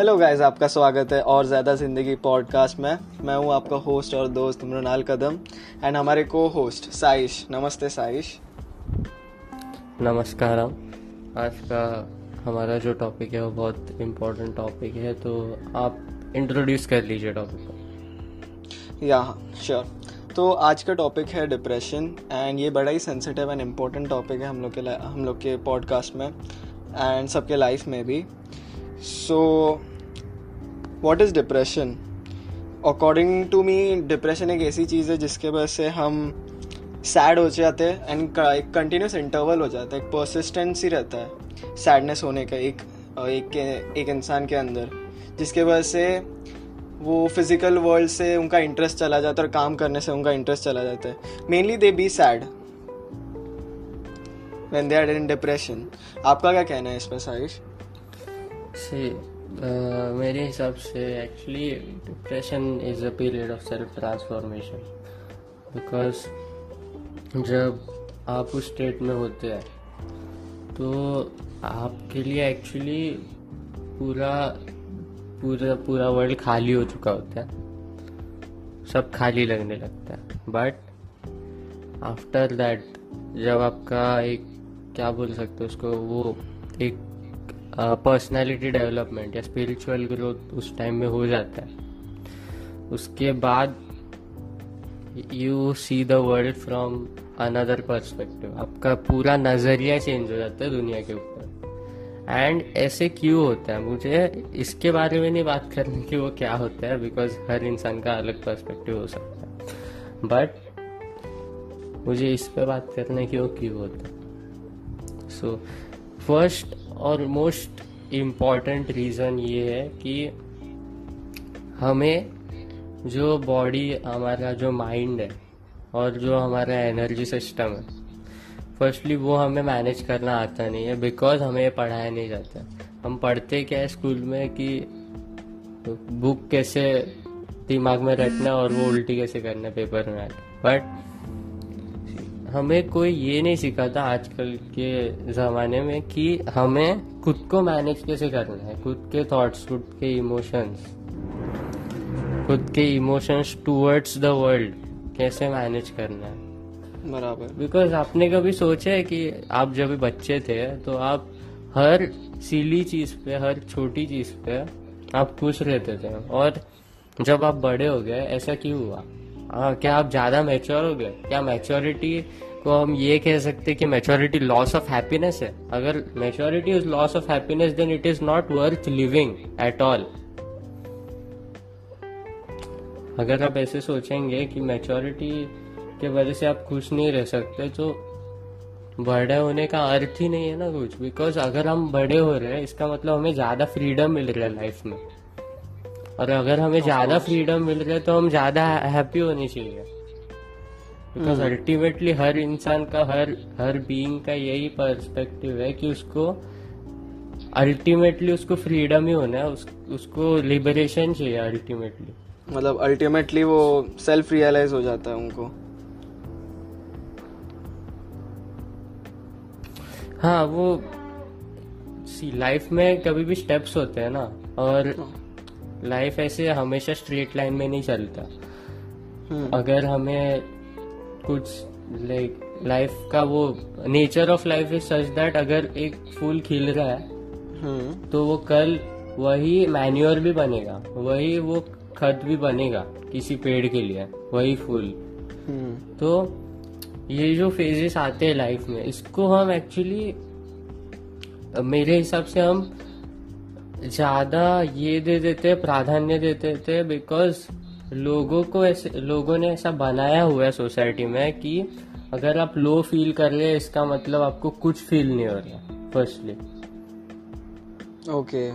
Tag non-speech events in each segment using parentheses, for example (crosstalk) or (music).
Hello guys आपका स्वागत है और ज़्यादा ज़िंदगी पॉडकास्ट में। मैं हूँ आपका होस्ट और दोस्त मृणाल कदम एंड हमारे को होस्ट साइश। नमस्ते साइश। नमस्कार आज का हमारा जो टॉपिक है वो बहुत इम्पोर्टेंट टॉपिक है तो आप इंट्रोड्यूस कर लीजिए टॉपिक को। या श्योर तो आज का टॉपिक है डिप्रेशन एंड ये बड़ा ही सेंसिटिव एंड इम्पोर्टेंट टॉपिक है हम लोग के हम लोग के पॉडकास्ट में एंड सबके लाइफ में भी। So what is depression according to me depression एक ऐसी चीज़ है जिसके वजह से हम सैड हो जाते हैं एंड एक कंटिन्यूस इंटरवल हो जाता है, एक परसिस्टेंसी रहता है सैडनेस होने का एक एक एक इंसान के अंदर, जिसके वजह से वो फ़िज़िकल वर्ल्ड से उनका इंटरेस्ट चला जाता है और काम करने से उनका इंटरेस्ट चला जाता है। Mainly they be sad when they are in depression आपका क्या कहना है इस पर साइश सी मेरे हिसाब से actually depression is a period of self transformation because जब आप उस स्टेट में होते हैं तो आपके लिए एक्चुअली पूरा पूरा पूरा वर्ल्ड खाली हो चुका होता है। सब खाली लगने लगता है। बट आफ्टर दैट जब आपका एक, क्या बोल सकते हो उसको, वो एक पर्सनैलिटी डेवलपमेंट या स्पिरिचुअल ग्रोथ उस टाइम में हो जाता है। उसके बाद you see the world from another perspective आपका पूरा नज़रिया चेंज हो जाता है दुनिया के ऊपर। एंड ऐसे क्यों होता है? मुझे इसके बारे में नहीं बात करनी कि वो क्या होता है बिकॉज़ हर इंसान का अलग पर्सपेक्टिव हो सकता है। बट मुझे इस पे बात करने की वो क्यों होता है। सो फ़र्स्ट और मोस्ट इंपॉर्टेंट रीज़न ये है कि हमें जो बॉडी हमारा जो माइंड है और जो हमारा एनर्जी सिस्टम है फर्स्टली वो हमें मैनेज करना आता नहीं है बिकॉज़ हमें पढ़ाया नहीं जाता। हम पढ़ते क्या है स्कूल में कि बुक कैसे दिमाग में रखना और वो उल्टी कैसे करना पेपर में बट हमें कोई ये नहीं सिखाता आजकल के ज़माने में कि हमें खुद को मैनेज कैसे करना है? खुद के थॉट्स खुद के इमोशंस खुद के इमोशंस टूवर्ड्स द वर्ल्ड कैसे मैनेज करना है? बराबर। बिकॉज़ आपने कभी सोचा है कि आप जब बच्चे थे तो आप हर सीली चीज़ पे हर छोटी चीज़ पे आप खुश रहते थे। और जब आप बड़े हो गए ऐसा क्यों हुआ? क्या आप ज़्यादा मैच्योर हो गए? क्या मैच्योरिटी को हम ये कह सकते कि मैच्योरिटी लॉस ऑफ़ हैप्पीनेस है? अगर maturity is loss of happiness then it is not worth living at all अगर आप ऐसे सोचेंगे कि मैच्योरिटी के वजह से आप खुश नहीं रह सकते तो बड़े होने का अर्थ ही नहीं है ना कुछ। बिकॉज़ अगर हम बड़े हो रहे हैं, इसका मतलब हमें ज़्यादा फ्रीडम मिल रहा है लाइफ में। और अगर हमें ज़्यादा फ्रीडम मिल रहा है तो हम ज़्यादा हैप्पी होने चाहिए। बिकॉज़ अल्टीमेटली हर इंसान का हर हर बीइंग का यही पर्सपेक्टिव है कि उसको अल्टीमेटली उसको फ्रीडम ही होना है उस, उसको लिबरेशन चाहिए अल्टीमेटली मतलब अल्टीमेटली वो सेल्फ रियलाइज़ हो जाता है उनको। हाँ वो सी लाइफ में कभी भी स्टेप्स होते हैं ना और लाइफ ऐसे हमेशा स्ट्रेट लाइन में नहीं चलता हम्म। अगर हमें कुछ लाइक लाइफ का वो nature of life is such that अगर एक फूल खिल रहा है हम्म। तो वो कल वही मैन्योर भी बनेगा वही वो खत भी बनेगा किसी पेड़ के लिए वही फूल हम्म। तो ये जो फेजेस आते हैं लाइफ में इसको हम एक्चुअली मेरे हिसाब से हम ज़्यादा ये दे देते प्राधान्य देते थे बिकॉज़ लोगों को ऐसे लोगों ने ऐसा बनाया हुआ है सोसाइटी में कि अगर आप लो फील कर रहे इसका मतलब आपको कुछ फील नहीं हो रहा फर्स्टली ओके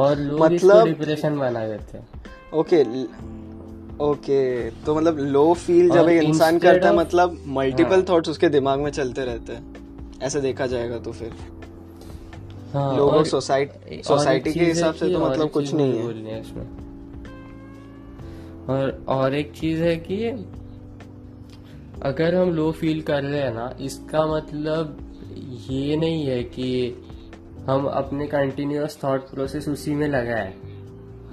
और लोग मतलब डिप्रेशन बना देते हैं। ओके ओके तो मतलब लो फील जब एक इंसान करता है मतलब मल्टीपल थॉट्स हाँ। उसके दिमाग में चलते रहते हैं। ऐसे देखा जाएगा तो फिर। हाँ, लोगों सोसाइटी सोसाइटी के हिसाब से तो मतलब कुछ नहीं है। इसमें और और एक चीज़ है कि अगर हम लो फील कर रहे हैं ना इसका मतलब ये नहीं है कि हम अपने कंटिन्यूस थॉट प्रोसेस उसी में लगा है।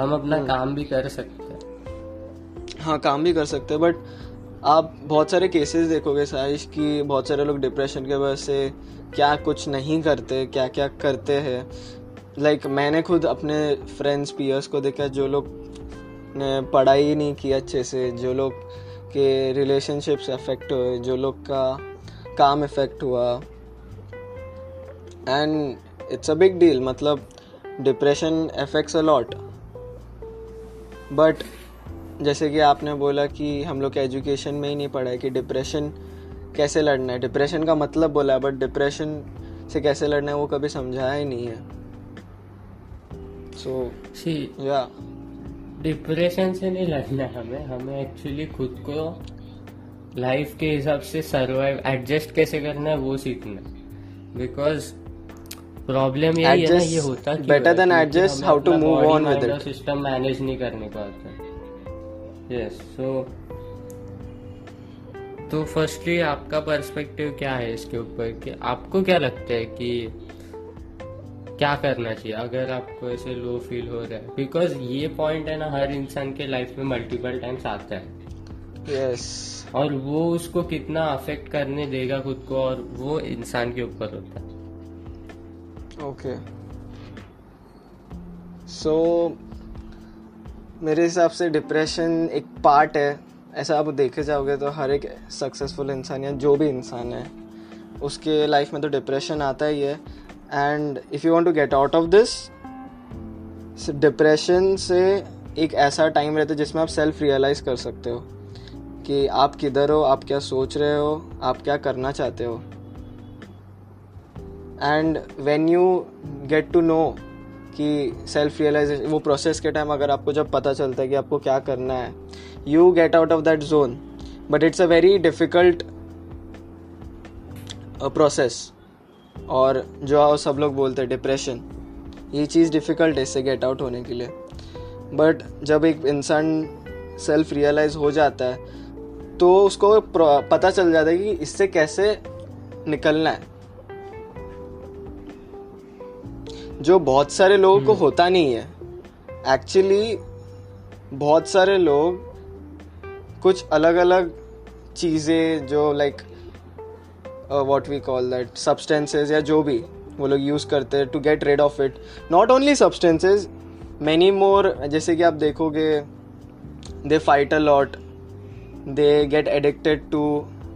हम अपना हम्म। काम भी कर सकते हैं। हाँ काम भी कर सकते हैं बट आप बहुत सारे केसेस देखोगे साइश कि बहुत सारे लोग डिप्रेशन के वजह से क्या कुछ नहीं करते क्या क्या करते हैं। लाइक like, मैंने खुद अपने फ्रेंड्स पीयर्स को देखा जो लोग ने पढ़ाई नहीं की अच्छे से जो लोग के रिलेशनशिप्स अफेक्ट हुए जो लोग का काम इफ़ेक्ट हुआ। And it's a big deal मतलब depression affects a lot but जैसे कि आपने बोला कि हम लोग एजुकेशन में ही नहीं पढ़ा है कि डिप्रेशन कैसे लड़ना है? डिप्रेशन का मतलब बोला है बट डिप्रेशन से कैसे लड़ना है वो कभी समझाया ही नहीं है। सो सी या डिप्रेशन से नहीं लड़ना है हमें। हमें एक्चुअली खुद को लाइफ के हिसाब से सरवाइव एडजस्ट कैसे करना है वो सीखना बिकॉज़ प्रॉब्लम यही है ना ये होता है? to अपना move body, on with mind it. और सिस्टम मैनेज नहीं करने को आता यस सो तो फर्स्टली आपका पर्सपेक्टिव क्या है इसके ऊपर? कि आपको क्या लगता है कि क्या करना चाहिए अगर आपको ऐसे लो फील हो रहा है? बिकॉज़ ये पॉइंट है ना हर इंसान के लाइफ में मल्टीपल टाइम्स आता है। यस और वो उसको कितना अफेक्ट करने देगा खुद को और वो इंसान के ऊपर होता है। Okay okay. सो so, मेरे हिसाब से डिप्रेशन एक पार्ट है। ऐसा आप देखे जाओगे तो हर एक सक्सेसफुल इंसान या जो भी इंसान है, उसके लाइफ में तो डिप्रेशन आता ही है। And if you want to get out of this depression से एक ऐसा टाइम रहता है जिसमें आप सेल्फ रियलाइज़ कर सकते हो कि आप किधर हो, आप क्या सोच रहे हो, आप क्या करना चाहते हो। And when you get to know कि सेल्फ रियलाइजेशन वो प्रोसेस के टाइम अगर आपको जब पता चलता है कि आपको क्या करना है you get out of that zone but it's a very difficult process और जो सब लोग बोलते हैं डिप्रेशन ये चीज़ डिफ़िकल्ट है इससे गेट आउट होने के लिए. बट जब एक इंसान सेल्फ रियलाइज़ हो जाता है तो उसको पता चल जाता है कि इससे कैसे निकलना है. जो बहुत सारे लोगों को होता नहीं है। एक्चुअली बहुत सारे लोग कुछ अलग अलग चीज़ें जो like what we call that substances या जो भी वो लोग यूज़ करते हैं to get rid of it not only substances many more जैसे कि आप देखोगे they fight a lot they get addicted to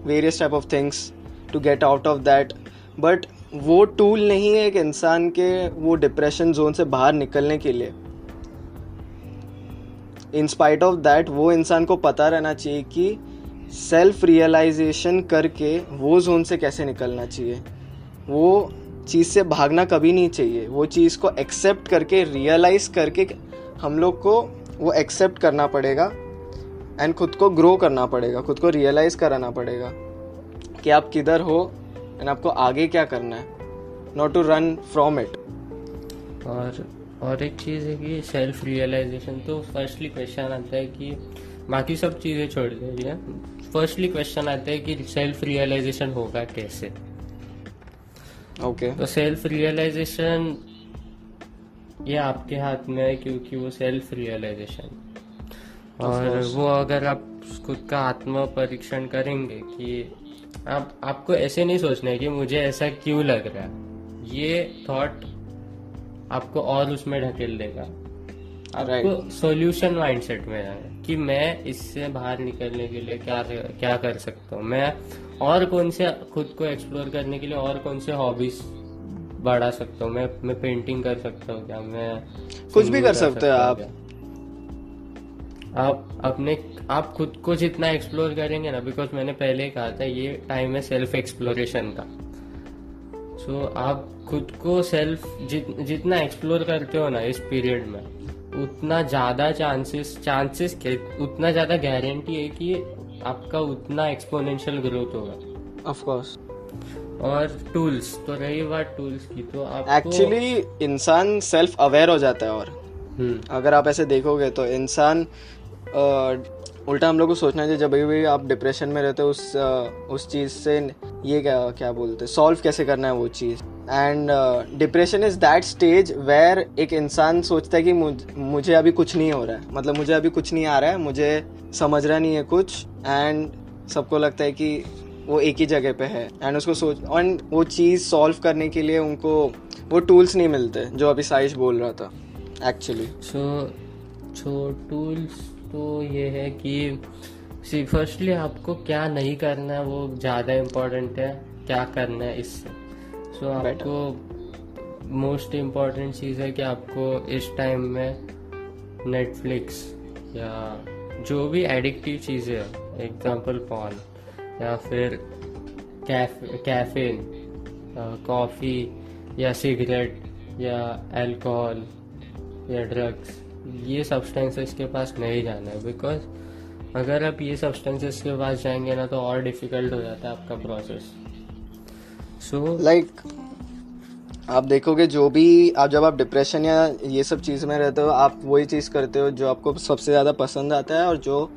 various type of things to get out of that but वो टूल नहीं है एक इंसान के वो डिप्रेशन जोन से बाहर निकलने के लिए। इन स्पाइट ऑफ़ दैट वो इंसान को पता रहना चाहिए कि सेल्फ रियलाइजेशन करके वो जोन से कैसे निकलना चाहिए। वो चीज़ से भागना कभी नहीं चाहिए। वो चीज़ को एक्सेप्ट करके रियलाइज़ करके हम लोग को वो एक्सेप्ट करना पड़ेगा एंड खुद को ग्रो करना पड़ेगा, खुद को रियलाइज़ कराना पड़ेगा कि आप किधर हो एंड आपको आगे क्या करना है? Not to run from it और और एक चीज़ है कि सेल्फ रियलाइजेशन तो फर्स्टली क्वेश्चन आता है कि बाकी सब चीज़ें छोड़ दीजिए फर्स्टली क्वेश्चन आता है कि सेल्फ रियलाइजेशन होगा कैसे? ओके तो सेल्फ रियलाइजेशन ये आपके हाथ में है क्योंकि वो सेल्फ रियलाइजेशन और वो अगर आप खुद का आत्म परीक्षण करेंगे कि आप आपको ऐसे नहीं सोचना है कि मुझे ऐसा क्यों लग रहा है। ये थॉट आपको और उसमें ढकेल देगा। आपको सॉल्यूशन माइंडसेट में जाना है कि मैं इससे बाहर निकलने के लिए क्या क्या कर सकता हूँ? मैं और कौन से खुद को एक्सप्लोर करने के लिए और कौन से हॉबीज बढ़ा सकता हूँ? मैं मैं पेंटिंग कर सकता हूँ क्या? मैं कुछ भी कर सकते सकता हूँ आप। आप अपने आप खुद को जितना एक्सप्लोर करेंगे ना बिकॉज़ मैंने पहले ही कहा था ये टाइम है सेल्फ एक्सप्लोरेशन का। सो so, आप खुद को सेल्फ जित, जितना एक्सप्लोर करते हो ना इस पीरियड में उतना ज़्यादा चांसेस चांसेस के उतना ज़्यादा गारंटी है कि आपका उतना एक्सपोनेंशियल ग्रोथ होगा। ऑफ़ कोर्स और टूल्स तो रही बात टूल्स की तो आप एक्चुअली इंसान सेल्फ अवेयर हो जाता है और हम्म। अगर आप ऐसे देखोगे तो इंसान उल्टा हम लोग को सोचना चाहिए जब भी आप डिप्रेशन में रहते हो उस उस चीज़ से ये क्या क्या बोलते हैं सॉल्व कैसे करना है वो चीज़? And depression is that stage where एक इंसान सोचता है कि मुझ, मुझे अभी कुछ नहीं हो रहा है। मतलब मुझे अभी कुछ नहीं आ रहा है मुझे समझ रहा नहीं है कुछ एंड सबको लगता है कि वो एक ही जगह पे है। एंड उसको सोच एंड वो चीज़ सॉल्व करने के लिए उनको वो टूल्स नहीं मिलते जो अभी साइश बोल रहा था एक्चुअली सो सो टूल्स तो ये है कि सी फर्स्टली आपको क्या नहीं करना है वो ज़्यादा इम्पोर्टेंट है क्या करना है इससे। सो so, आपको मोस्ट इंपॉर्टेंट चीज़ है कि आपको इस टाइम में नेटफ्लिक्स या जो भी एडिक्टिव चीज़ें है एग्जांपल पॉन या फिर कैफ़े कैफीन कॉफ़ी या सिगरेट या अल्कोहल या ड्रग्स ये सब्सटेंसेस के पास नहीं जाना है बिकॉज़ अगर आप ये सब्सटेंसेस के पास जाएँगे ना तो और डिफ़िकल्ट हो जाता है आपका प्रोसेस सो लाइक आप देखोगे जो भी, आप जब आप डिप्रेशन या ये सब चीज़ में रहते हो, आप वही चीज़ करते हो जो आपको सबसे ज़्यादा पसंद आता है और जो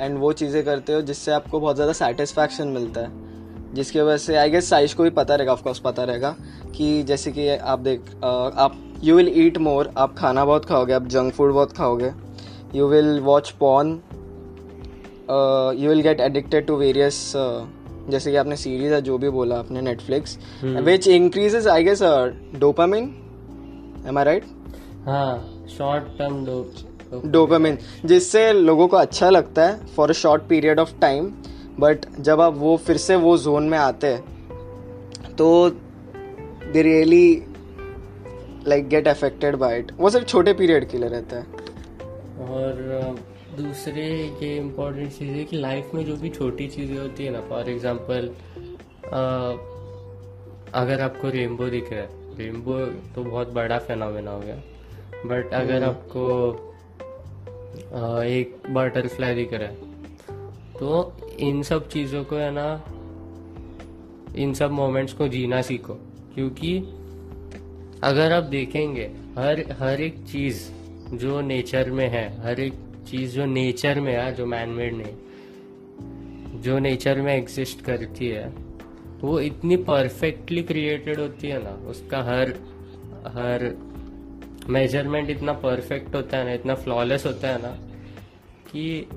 एंड वो चीज़ें करते हो जिससे आपको बहुत ज़्यादा सेटिस्फैक्शन मिलता है। जिसकी वजह से आई गेस साइज़ को भी पता रहेगा ऑफकोर्स पता रहेगा कि जैसे कि आप देख आप यू विल ईट मोर आप खाना बहुत खाओगे आप जंक फ़ूड बहुत खाओगे. You will watch porn you will get addicted to various जैसे कि आपने सीरीज़ है जो भी बोला आपने Netflix which increases I guess dopamine am I right हाँ शॉर्ट टर्म डोपामिन जिससे लोगों को अच्छा लगता है for a short period of time but जब आप वो फिर से वो जोन में आते हैं तो they really like get affected by it वो सिर्फ़ छोटे पीरियड के लिए रहता है और दूसरे ये इम्पोर्टेंट चीज़ है कि लाइफ में जो भी छोटी चीज़ें होती है ना फॉर एग्जांपल अगर आपको रेनबो दिख रहा है रेनबो तो बहुत बड़ा फेनोमेना हो गया बट अगर हम्म। आपको आ, एक बटरफ्लाई दिख रहा है तो इन सब चीज़ों को है ना इन सब मोमेंट्स को जीना सीखो क्योंकि अगर आप देखेंगे, हर हर एक चीज़ जो नेचर में है, हर एक चीज़ जो नेचर में है जो मैनमेड नहीं, जो नेचर में एग्जिस्ट करती है, वो इतनी परफेक्टली क्रिएटेड होती है ना, उसका हर हर मेज़रमेंट इतना परफेक्ट होता है ना, इतना फ्लॉलेस होता है ना, कि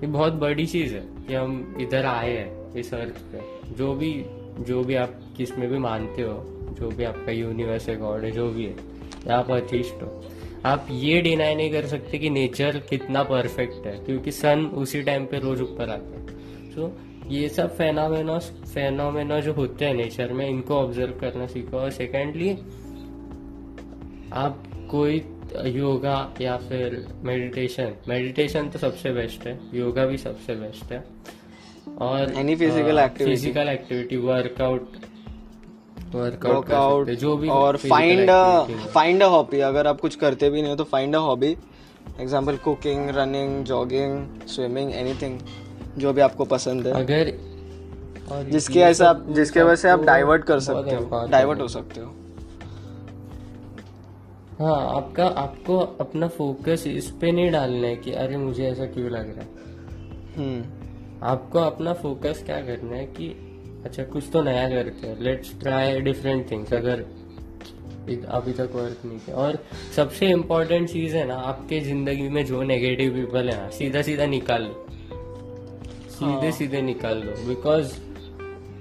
ये बहुत बड़ी चीज़ है कि हम इधर आए हैं इस अर्थ पे। जो भी जो भी आप किसमें भी मानते हो जो भी आपका यूनिवर्स है गॉड है जो भी है आप अथिस्ट हो। आप ये डिनाई नहीं कर सकते कि नेचर कितना परफेक्ट है क्योंकि सन उसी टाइम पे रोज ऊपर आता है। सो so, ये सब फेनोमेनो फेनोमेनो जो होते हैं नेचर में इनको ऑब्ज़र्व करना सीखो। और सेकेंडली आप कोई योगा या फिर मेडिटेशन मेडिटेशन तो सबसे बेस्ट है योगा भी सबसे बेस्ट है। और any physical activity physical activity workout workout जो भी और फाइंड फाइंड अ हॉबी अगर आप कुछ करते भी नहीं हो तो find a hobby example cooking running jogging swimming anything जो भी आपको पसंद है। अगर जिसके ऐसा आप जिसके वजह से आप डाइवर्ट कर सकते हो डाइवर्ट हो सकते हो। हाँ आपका आपको अपना फोकस इस पे नहीं डालना है कि अरे मुझे ऐसा क्यों लग रहा है। हम्म। आपको अपना फोकस क्या करना है कि अच्छा कुछ तो नया करते हैं। लेट्स ट्राई डिफरेंट थिंग्स अगर अभी तक वर्क नहीं किया। और सबसे इम्पोर्टेंट चीज़ है ना आपके ज़िंदगी में जो नेगेटिव पीपल है ना सीधा सीधा निकाल लो। सीधे हाँ. सीधे निकाल लो। बिकॉज़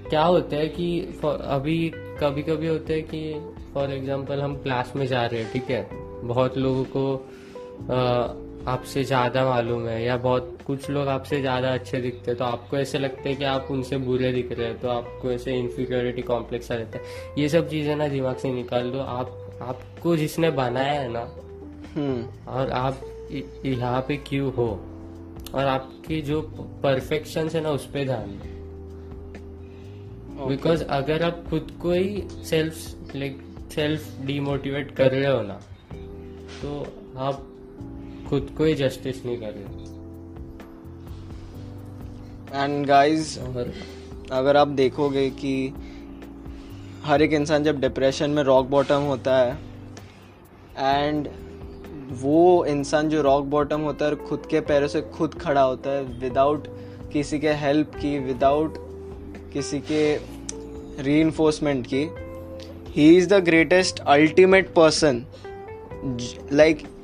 क्या होता है कि अभी कभी कभी होता है कि फॉर एग्ज़ाम्पल हम क्लास में जा रहे हैं ठीक है? बहुत लोगों को आपसे ज़्यादा मालूम है या बहुत कुछ लोग आपसे ज़्यादा अच्छे दिखते हैं तो आपको ऐसे लगता है कि आप उनसे बुरे दिख रहे हैं तो आपको ऐसे इन्फीरियोरिटी कॉम्प्लेक्स आ जाता है। ये सब चीज़ें ना दिमाग से निकाल दो आप आपको जिसने बनाया है ना हम्म। और आप यहाँ पे क्यों हो? और आपकी जो परफेक्शन है ना उस पर ध्यान दो। बिकॉज़ अगर आप खुद को ही सेल्फ लाइक सेल्फ डिमोटिवेट कर रहे हो ना तो आप खुद को ही जस्टिस नहीं कर रहे। एंड गाइस अगर आप देखोगे कि हर एक इंसान जब डिप्रेशन में रॉक बॉटम होता है एंड वो इंसान जो रॉक बॉटम होता है खुद के पैरों से खुद खड़ा होता है विदाउट किसी के हेल्प की विदाउट किसी के री की he is the greatest ultimate person like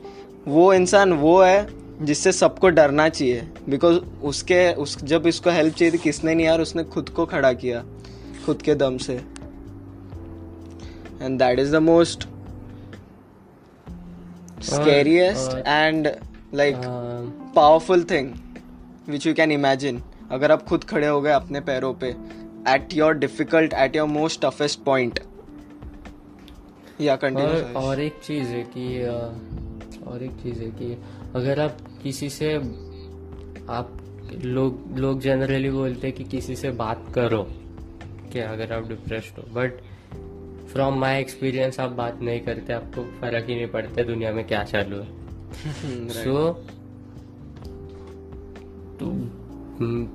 वो इंसान वो है जिससे सबको डरना चाहिए। बिकॉज़ उसके उस जब इसको हेल्प चाहिए थी किसने नहीं यार उसने खुद को खड़ा किया। खुद के दम से। And that is the most scariest and like powerful thing which you can imagine अगर आप खुद खड़े हो गए अपने पैरों पे at your difficult at your most toughest point या कंटिन्यू और, और एक चीज़ है कि और एक चीज़ है कि अगर आप किसी से आप लोग लोग जनरली बोलते हैं कि किसी से बात करो कि अगर आप डिप्रेस्ड हो। बट फ्रॉम माई एक्सपीरियंस आप बात नहीं करते आपको फ़र्क ही नहीं पड़ता दुनिया में क्या चालू है। (laughs) सो तो हम्म,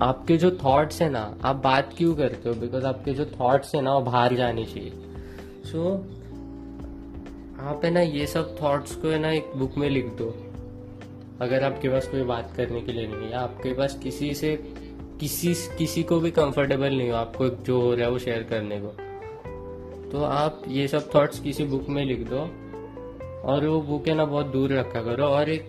आपके जो थॉट्स है ना आप बात क्यों करते हो? बिकॉज़ आपके जो थॉट्स है ना वो बाहर जाने चाहिए। सो so, आप है ना ये सब थॉट्स को है ना एक बुक में लिख दो। अगर आपके पास कोई बात करने के लिए नहीं है, आपके पास किसी से, किसी किसी को भी कंफर्टेबल नहीं हो आपको जो हो रहा है वो शेयर करने को। तो आप ये सब थॉट्स किसी बुक में लिख दो और वो बुक है ना बहुत दूर रखा करो और एक,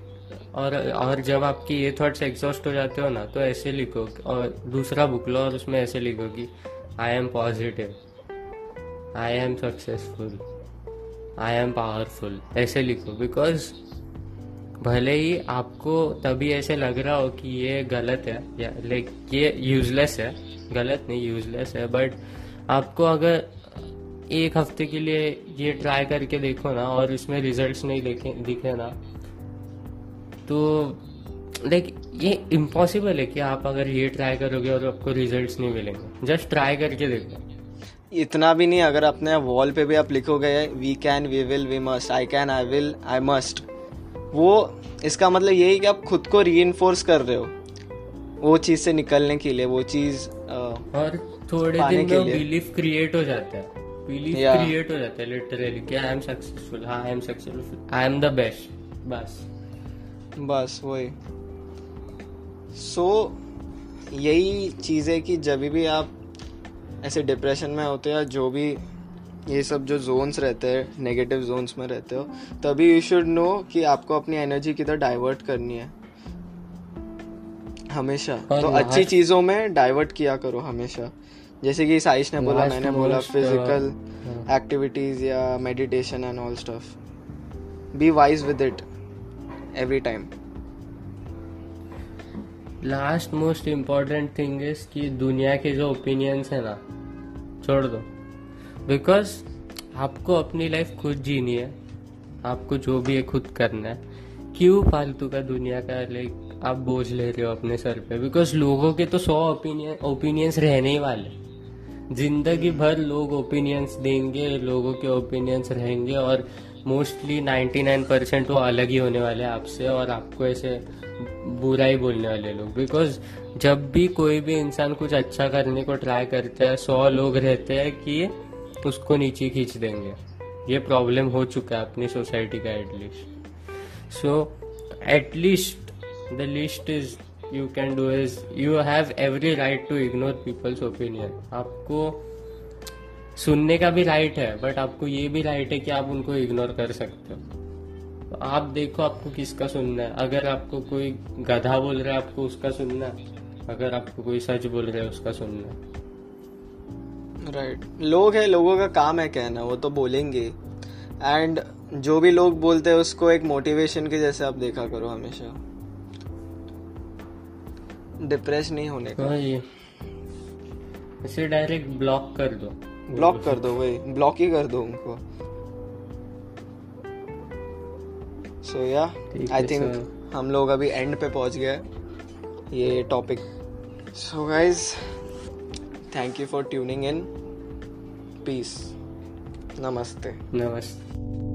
और और जब आपकी ये थॉट्स एग्जॉस्ट हो जाते हो ना तो ऐसे लिखो और दूसरा बुक लो और उसमें ऐसे लिखो कि I am positive I am successful I am powerful ऐसे लिखो बिकॉज़ भले ही आपको तभी ऐसे लग रहा हो कि ये गलत है, या लाइक ये यूजलेस है, गलत नहीं यूजलेस है बट आपको अगर एक हफ़्ते के लिए ये ट्राई करके देखो ना, और इसमें रिजल्ट्स नहीं देखे, दिखे ना तो लाइक ये इम्पॉसिबल है कि आप अगर ये ट्राई करोगे और आपको रिजल्ट्स नहीं मिलेंगे। जस्ट ट्राई करके देखो। इतना भी नहीं अगर अपने वॉल पे भी आप लिखोगे we can we will we must I can I will I must वो इसका मतलब यही कि आप खुद को री कर रहे हो वो चीज़ से निकलने के लिए वो चीज़ और थोड़े दिन में बिलीफ क्रिएट हो जाता है। बिलीफ क्रिएट हो जाता है लिटरली कि आई एम सक्सेसफुल हाँ I am successful I am the best बस। बस वही। सो so, यही चीज़ है कि जब भी आप ऐसे डिप्रेशन में होते हो या जो भी ये सब जो जोन्स रहते हैं नेगेटिव जोन्स में रहते हो तभी यू शुड नो कि आपको अपनी एनर्जी किधर डाइवर्ट करनी है। हमेशा। तो अच्छी चीज़ों में डाइवर्ट किया करो हमेशा। जैसे कि साइश ने बोला मैंने बोला फ़िज़िकल एक्टिविटीज़ या meditation and all stuff be wise with it every time last most important thing is कि दुनिया के जो ओपिनियंस है ना, छोड़ दो। बिकॉज़ आपको अपनी लाइफ खुद जीनी है, आपको जो भी है खुद करना है। क्यों फालतू का दुनिया का लाइक आप बोझ ले रहे हो अपने सर पे? बिकॉज़ लोगों के तो सौ ओपिनियन ओपिनियंस रहने ही वाले। ज़िंदगी भर लोग ओपिनियंस देंगे, लोगों के ओपिनियंस रहेंगे और मोस्टली 99 परसेंट वो अलग ही होने वाले हैं आपसे और आपको ऐसे बुरा ही बोलने वाले लोग। बिकॉज़ जब भी कोई भी इंसान कुछ अच्छा करने को ट्राई करता है, सौ लोग रहते हैं कि उसको नीचे खींच देंगे। ये प्रॉब्लम हो चुका है अपनी सोसाइटी का at least so at least the list is you can do is you have every right to ignore people's opinion आपको सुनने का भी राइट है बट आपको ये भी राइट है कि आप उनको इग्नोर कर सकते हो। आप देखो आपको किसका सुनना है। अगर आपको कोई गधा बोल रहा है आपको उसका सुनना है। अगर आपको कोई सच बोल रहा है उसका सुनना है। Right right. लोग है लोगों का काम है कहना वो तो बोलेंगे। एंड जो भी लोग बोलते हैं उसको एक मोटिवेशन के जैसे आप देखा करो हमेशा। डिप्रेस नहीं होने का। हाँ इसे डायरेक्ट ब्लॉक कर दो। ब्लॉक कर दो वही। ब्लॉक ही कर दो उनको। सो या आई थिंक हम लोग अभी एंड पे पहुँच गए ये topic so guys thank you for tuning in peace नमस्ते नमस्ते।